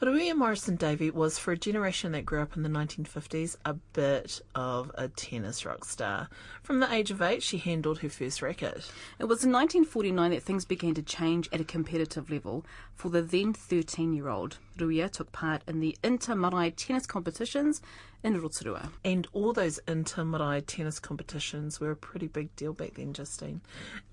Ruia Morrison Davy was, for a generation that grew up in the 1950s, a bit of a tennis rock star. From the age of eight, she handled her first racket. It was in 1949 that things began to change at a competitive level. For the then 13 year old, Ruia took part in the Inter-Marae tennis competitions in Rotorua. And all those Inter-Marae tennis competitions were a pretty big deal back then, Justine.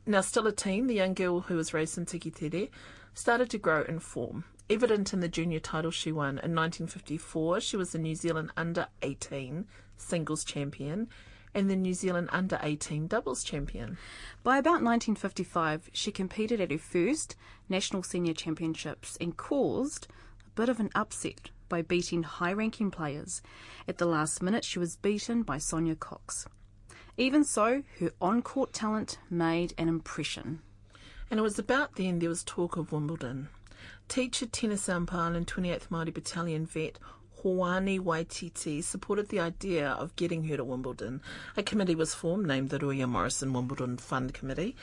Now, still a teen, the young girl who was raised in Tikitere started to grow in form evident in the junior title she won. In 1954, she was the New Zealand under 18 singles champion and the New Zealand under 18 doubles champion. By about 1955, she competed at her first national senior championships and caused a bit of an upset by beating high ranking players. At the last minute, she was beaten by Sonia Cox. Even so, her on court talent made an impression. And it was about then there was talk of Wimbledon. Teacher tennis umpire and 28th Māori Battalion vet Hoani Waititi supported the idea of getting her to Wimbledon. A committee was formed named the Ruia Morrison Wimbledon Fund Committee,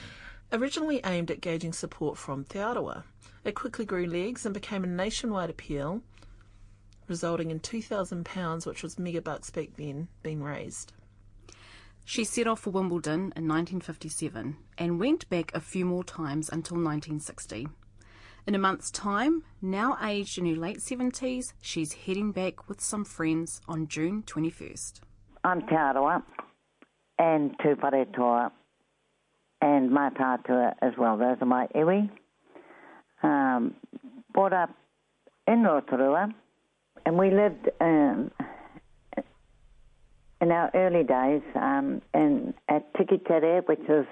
originally aimed at gauging support from Te Arawa. It quickly grew legs and became a nationwide appeal, resulting in £2,000, which was megabucks back then, being raised. She set off for Wimbledon in 1957 and went back a few more times until 1960. In a month's time, now aged in her late 70s, she's heading back with some friends on June 21st. I'm Te and Tūwharetoa and Mātātua as well. Those are my iwi. Um, brought up in Rotorua and we lived um, in our early days um, in, at Tikitere, which is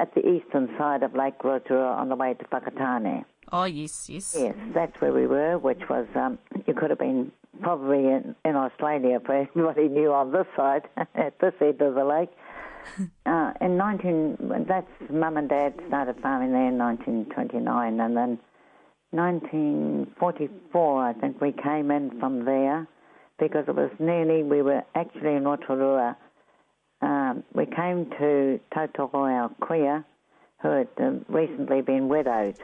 at the eastern side of Lake Rotorua on the way to Whakatane. Oh, yes, yes. Yes, that's where we were, which was, um, you could have been probably in, in Australia for anybody knew on this side, at this end of the lake. uh, in 19, that's mum and dad started farming there in 1929, and then 1944, I think we came in from there because it was nearly, we were actually in Rotorua. Um, we came to Tautoko, our queer, who had um, recently been widowed.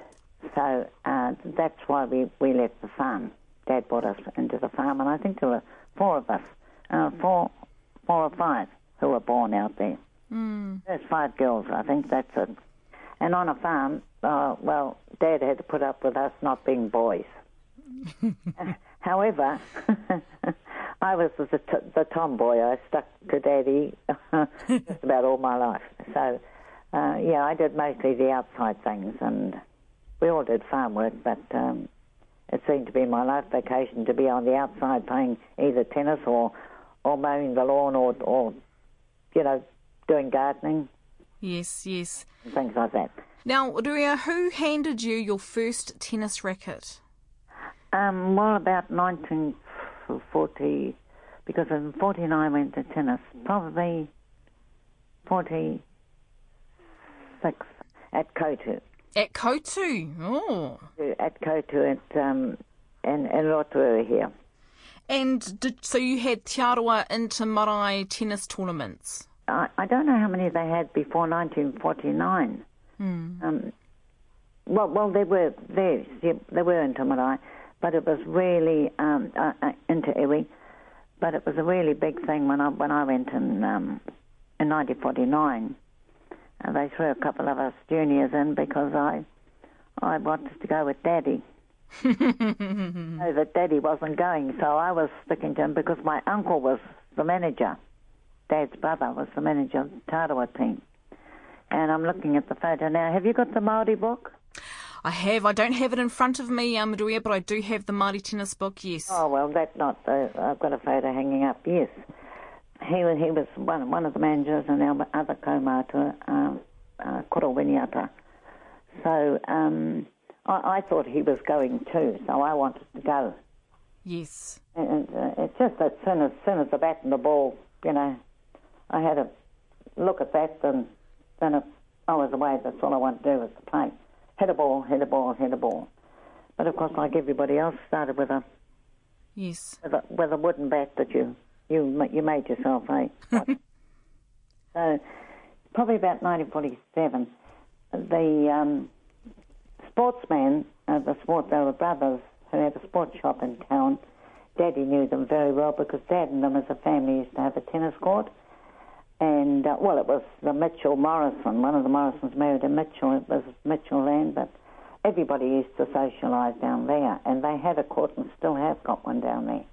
So uh, that's why we, we left the farm. Dad brought us into the farm, and I think there were four of us, uh, four, four or five who were born out there. Mm. There's five girls, I think that's it. And on a farm, uh, well, Dad had to put up with us not being boys. However, I was the, t- the tomboy. I stuck to Daddy just about all my life. So, uh, yeah, I did mostly the outside things, and we all did farm work, but um, it seemed to be my life vacation to be on the outside playing either tennis or, or mowing the lawn or, or, you know, doing gardening. Yes, yes. Things like that. Now, Ruia, who handed you your first tennis racket? Um, well, about 1940, because in 49 I went to tennis, probably 46 at Koutu. At Koutu? Oh. At Koutu at, um, in, in Rotorua here. And did, so you had Te Arawa Inter-Marae tennis tournaments? I, I don't know how many they had before 1949. Hmm. Um, well, well, they were there. Yeah, they were in Tamarai, but it was really um, uh, uh, into Iwi. But it was a really big thing when I when I went in um, in 1949. And they threw a couple of us juniors in because I I wanted to go with Daddy. so that Daddy wasn't going, so I was sticking to him because my uncle was the manager. Dad's brother was the manager of the Te Arawa team. And I'm looking at the photo now. Have you got the Māori book? I have. I don't have it in front of me, um, Ruia, but I do have the Māori tennis book, yes. Oh, well, that's not the... I've got a photo hanging up, yes. He was, he was one, one of the managers and our other kaumātua, um, uh, Korowiniata. So um, I, I thought he was going too, so I wanted to go. Yes. And uh, it's just that soon as soon as the bat and the ball, you know, I had a look at that, and then it, I was away. That's all I wanted to do was to play. Hit a ball, hit a ball, hit a ball. But of course, like everybody else, started with a Yes. with a, with a wooden bat that you you you made yourself, eh? so probably about 1947, the um, sportsman, uh, the sport, they were brothers, who had a sports shop in town. Daddy knew them very well because Dad and them as a family used to have a tennis court. And, uh, well, it was the Mitchell Morrison. One of the Morrisons married a Mitchell. It was Mitchell land, but everybody used to socialise down there. And they had a court and still have got one down there.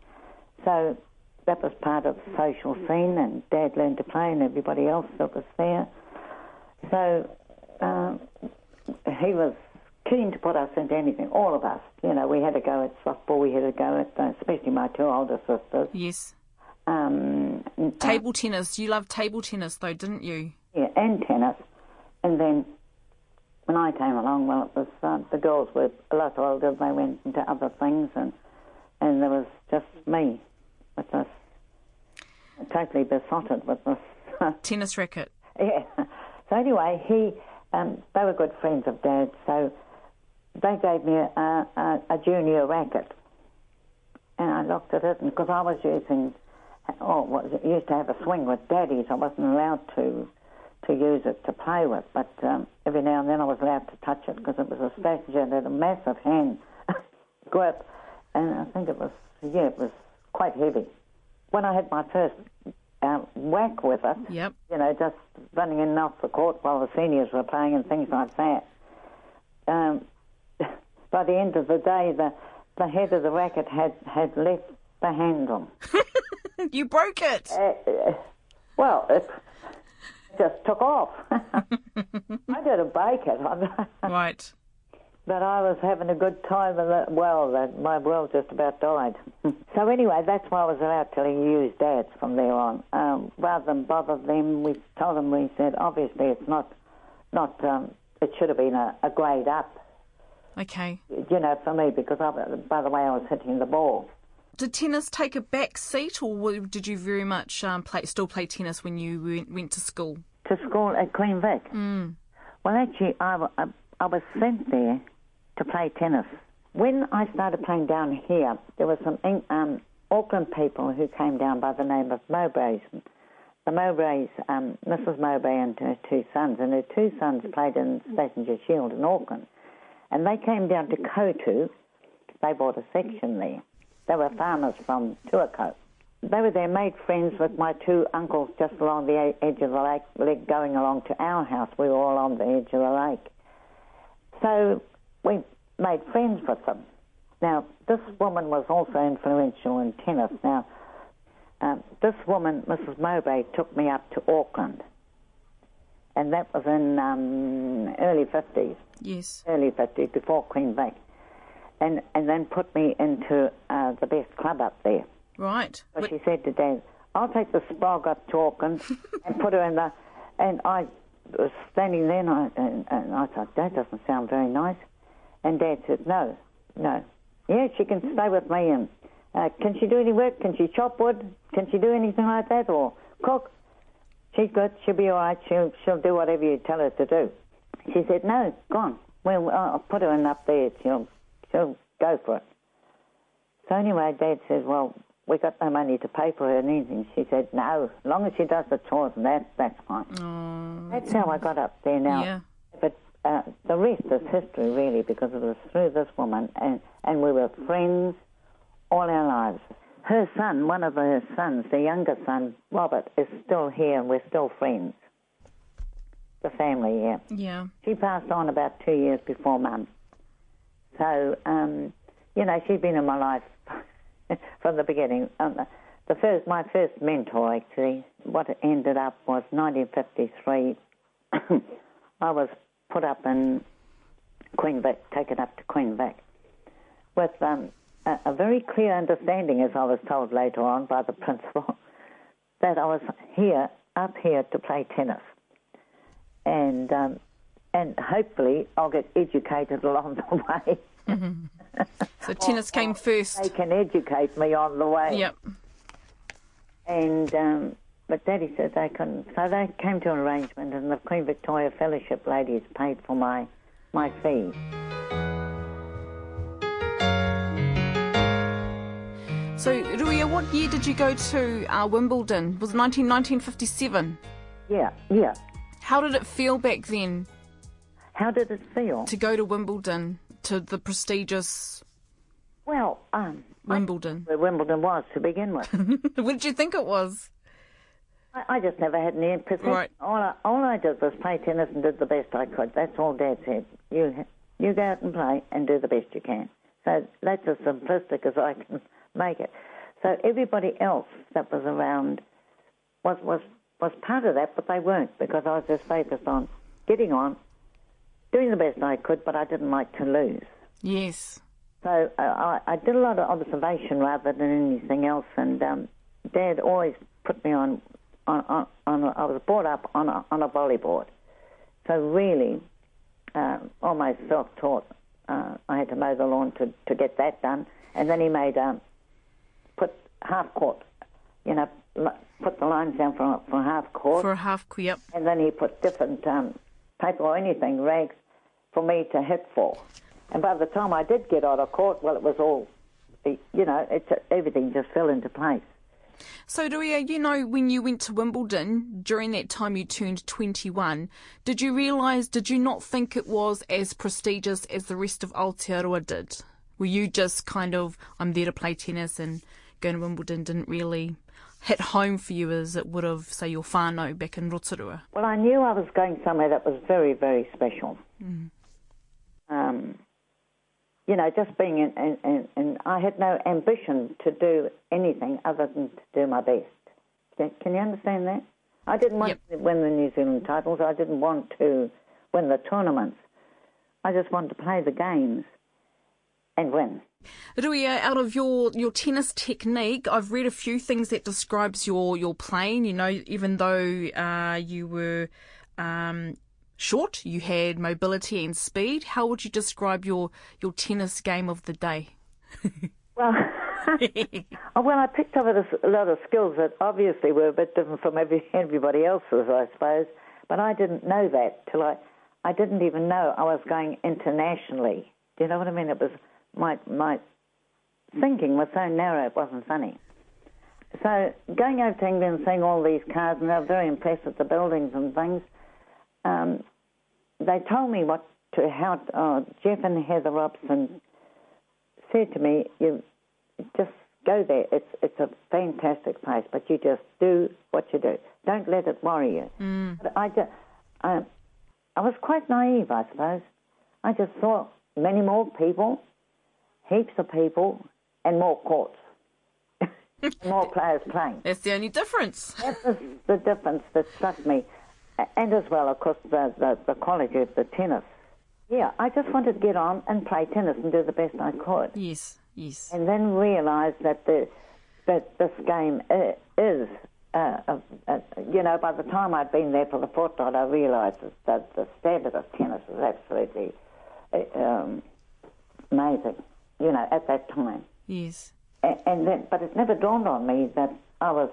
So that was part of the social scene, and Dad learned to play, and everybody else that was there. So uh, he was keen to put us into anything, all of us. You know, we had to go at softball, we had to go at, uh, especially my two older sisters. Yes. Um, Table tennis. You loved table tennis, though, didn't you? yeah, and tennis. And then when I came along, well, it was uh, the girls were a lot older. They went into other things, and and there was just me with this totally besotted with this. Tennis racket. yeah. So anyway, he um, they were good friends of Dad's, so they gave me a, a, a junior racket, and I looked at it, and because I was using, oh, what it? used to have a swing with Daddy's, I wasn't allowed to to use it to play with, but um, every now and then I was allowed to touch it because it was a strategy and had a massive hand grip, and I think it was yeah, it was quite heavy. When I had my first uh, whack with it, Yep. you know, just running in and off the court while the seniors were playing and things like that. Um, by the end of the day, the the head of the racket had had left the handle. You broke it. Uh, uh, well, it just took off. I didn't break it, Right. but I was having a good time, and that, well, that, my world just about died. so anyway, that's why I was allowed to use dads from there on. Um, rather than bother them, we told them we said obviously it's not, not. Um, it should have been a, a grade up, Okay. you know, for me because of, by the way I was hitting the ball. Did tennis take a back seat, or did you very much um, play, still play tennis when you went, went to school? to school at Queen Vic. Mm. Well, actually, I I was sent there to play tennis. When I started playing down here, there were some um, Auckland people who came down by the name of Mowbrays. The Mowbrays, um, Mrs. Mowbray and her two sons, and her two sons played in Passenger Shield in Auckland. And they came down to Koutu. They bought a section there. They were farmers from Tuakau they were there, made friends with my two uncles just along the edge of the lake, like going along to our house. We were all on the edge of the lake. So we made friends with them. Now, this woman was also influential in tennis. Now, um, this woman, Mrs. Mowbray, took me up to Auckland. And that was in um, early 50s Yes. early 50s, before Queen Vic, and and then put me into uh, the best club up there. Right. So But- she said to Dad, "I'll take the spog up to Auckland and put her in the." And I was standing there, and I, and, and I thought that doesn't sound very nice. And Dad said, "No, no, yeah, she can stay with me. And uh, can she do any work? Can she chop wood? Can she do anything like that, or cook? She's good. She'll be all right. She'll she'll do whatever you tell her to do." She said, "No, go on. Well, I'll put her in up there. She'll she'll go for it." So anyway, Dad says, "Well, we got no money to pay for her and anything." She said, "No, as long as she does the chores, and that that's fine." That's how I got up there now. yeah. But uh, the rest is history, really, because it was through this woman, and, and we were friends all our lives. Her son, one of her sons, the younger son, Robert, is still here, and we're still friends. The family, yeah. Yeah. She passed on about two years before Mum. So, um, you know, she's been in my life from the beginning. Um, the first, my first mentor, actually, what ended up was 1953. I was put up in Queen Vic, taken up to Queen Vic, with um, a, a very clear understanding, as I was told later on by the principal, that I was here, up here, to play tennis and um, and hopefully I'll get educated along the way. So tennis came first. They can educate me on the way. Yep. And um, but Daddy said they couldn't, so they came to an arrangement, and the Queen Victoria Fellowship ladies paid for my my fees. So, Ruia, what year did you go to uh, Wimbledon? Was it 19, 1957? Yeah, yeah. How did it feel back then How did it feel? to go to Wimbledon, to the prestigious Well, um, Wimbledon. where Wimbledon was to begin with. what did you think it was? I, I just never had any perception. Right. All I, all I did was play tennis and did the best I could. That's all Dad said. You you go out and play and do the best you can. So that's as simplistic as I can make it. So everybody else that was around was was was part of that, but they weren't because I was just focused on getting on, doing the best I could, but I didn't like to lose. Yes. So uh, I, I did a lot of observation rather than anything else, and um, Dad always put me on. On, on, on a, I was brought up on a, on a volleyboard, so really, uh, almost self-taught. Uh, I had to mow the lawn to, to get that done, and then he made um, put half court, you know, put the lines down for for half court, For half yep. and then he put different um, paper or anything rags for me to hit for. And by the time I did get out of court, well, it was all, you know, it's everything just fell into place. So, Ruia, you know, when you went to Wimbledon, during that time you turned 21, did you realise, did you not think it was as prestigious as the rest of Aotearoa did? Were you just kind of, I'm there to play tennis and going to Wimbledon didn't really hit home for you as it would have, say, your whānau back in Rotorua? Well, I knew I was going somewhere that was very, very special. Um, you know, just being in, in, in, in, I had no ambition to do anything other than to do my best. Can, can you understand that? I didn't want Yep. to win the New Zealand titles. I didn't want to win the tournaments. I just wanted to play the games and win. Ruia, out of your, your tennis technique, I've read a few things that describes your, your playing. You know, even though uh, you were um, short, you had mobility and speed. How would you describe your, your tennis game of the day? Well, well, I picked up a, a lot of skills that obviously were a bit different from every, everybody else's, I suppose. But I didn't know that till I, I didn't even know I was going internationally. Do you know what I mean? It was my my thinking was so narrow, it wasn't funny. So going over to England, and seeing all these cars, and they were very impressed with the buildings and things. Um, they told me what to how. Oh, Jeff and Heather Robson said to me, "You just go there. It's it's a fantastic place, but you just do what you do. Don't let it worry you." But I just, I, I was quite naive, I suppose. I just thought many more people, heaps of people, and more courts, more players playing. That's the only difference. That was the difference that struck me, and as well, of course, the, the, the quality of the tennis. Yeah, I just wanted to get on and play tennis and do the best I could, Yes, yes. and then realise that the that this game is. Uh, uh, uh, you know, by the time I'd been there for the fortnight, I realised that- that the standard of tennis is absolutely uh, um, amazing. You know, at that time. Yes. A- and then, but it never dawned on me that I was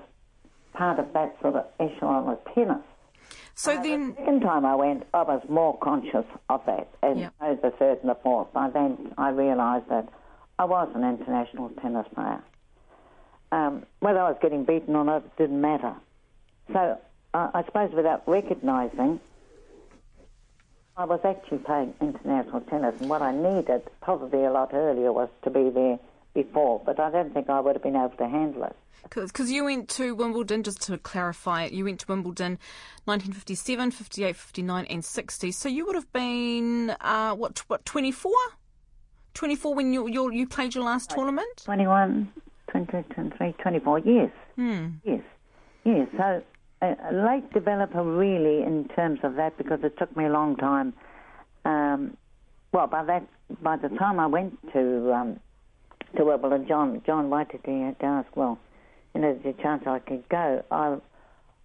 part of that sort of echelon of tennis. So The then, second time I went, I was more conscious of that, and Yeah. so the third and the fourth. By then, I realised that I was an international tennis player. Um, whether I was getting beaten or not, it didn't matter. So uh, I suppose without recognising, I was actually playing international tennis, and what I needed, probably a lot earlier, was to be there before. But I don't think I would have been able to handle it. because you went to Wimbledon, just to clarify it, you went to Wimbledon 1957, 58, 59, and 60. So you would have been, uh, what, what 24? 24 when you, you, you played your last tournament? 21, 22, 23, 24 years. Hmm. Yes, yes. So a, late developer, really, in terms of that, because it took me a long time. Um, well, by that, by the time I went to um, to Wimbledon, John John Waititi had to ask, well, you know, there's a chance I could go. I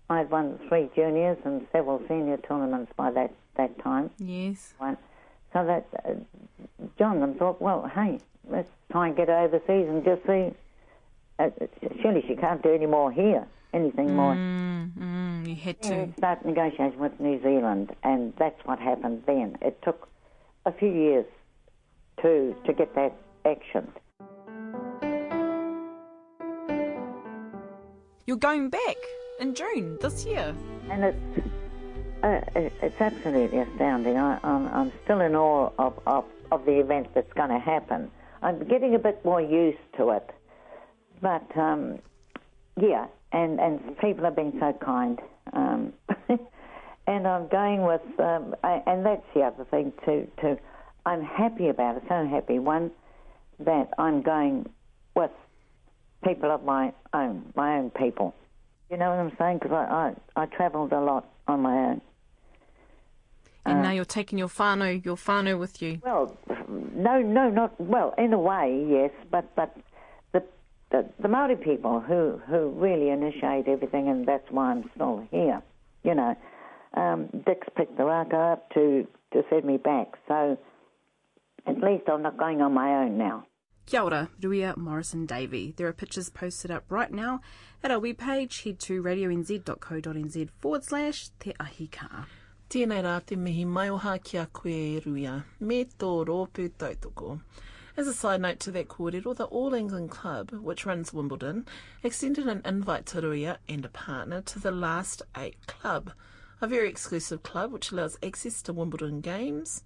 I had won three juniors and several senior tournaments by that that time. Yes. So that uh, John then thought, well, hey, let's try and get overseas and just see. Uh, surely she can't do any more here, anything more. Mm, mm, you had to. Yeah, start negotiating with New Zealand, and that's what happened then. It took a few years to to get that action. You're going back in June this year. And it's uh, it's absolutely astounding. I, I'm, I'm still in awe of, of, of the event that's going to happen. I'm getting a bit more used to it. But um, yeah, and and people have been so kind. Um, and I'm going with, um, and that's the other thing too. Too, I'm happy about it. So happy. One that I'm going with people of my own, my own people. You know what I'm saying? Because I, I I travelled a lot on my own. And uh, now you're taking your whānau, your whānau with you. Well, no, no, not well. In a way, yes, but but the the, Maori people who who really initiate everything, and that's why I'm still here. You know, um, Dick's picked the raka up to to send me back, so at least I'm not going on my own now. Kia ora, Ruia Morrison Davey. There are pictures posted up right now at our webpage. Head to radionz.co.nz forward slash Te Ahi Kaa. Tēnei rā te mihi mai oha ki a koe e ruia, me tō rōpū tautoko. As a side note to that kōrero, the All England Club, which runs Wimbledon, extended an invite to Ruia and a partner to the Last Eight Club, a very exclusive club which allows access to Wimbledon games,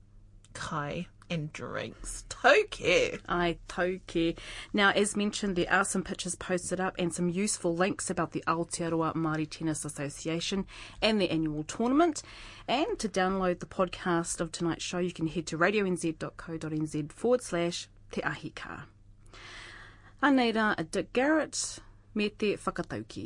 kai, and drinks. Tauke. Ai, tauke. Now, as mentioned, there are some pictures posted up and some useful links about the Aotearoa Māori Tennis Association and their annual tournament. And to download the podcast of tonight's show, you can head to radionz.co.nz forward slash te ahika. Anei rā a Dick Garrett, me te whakatauki.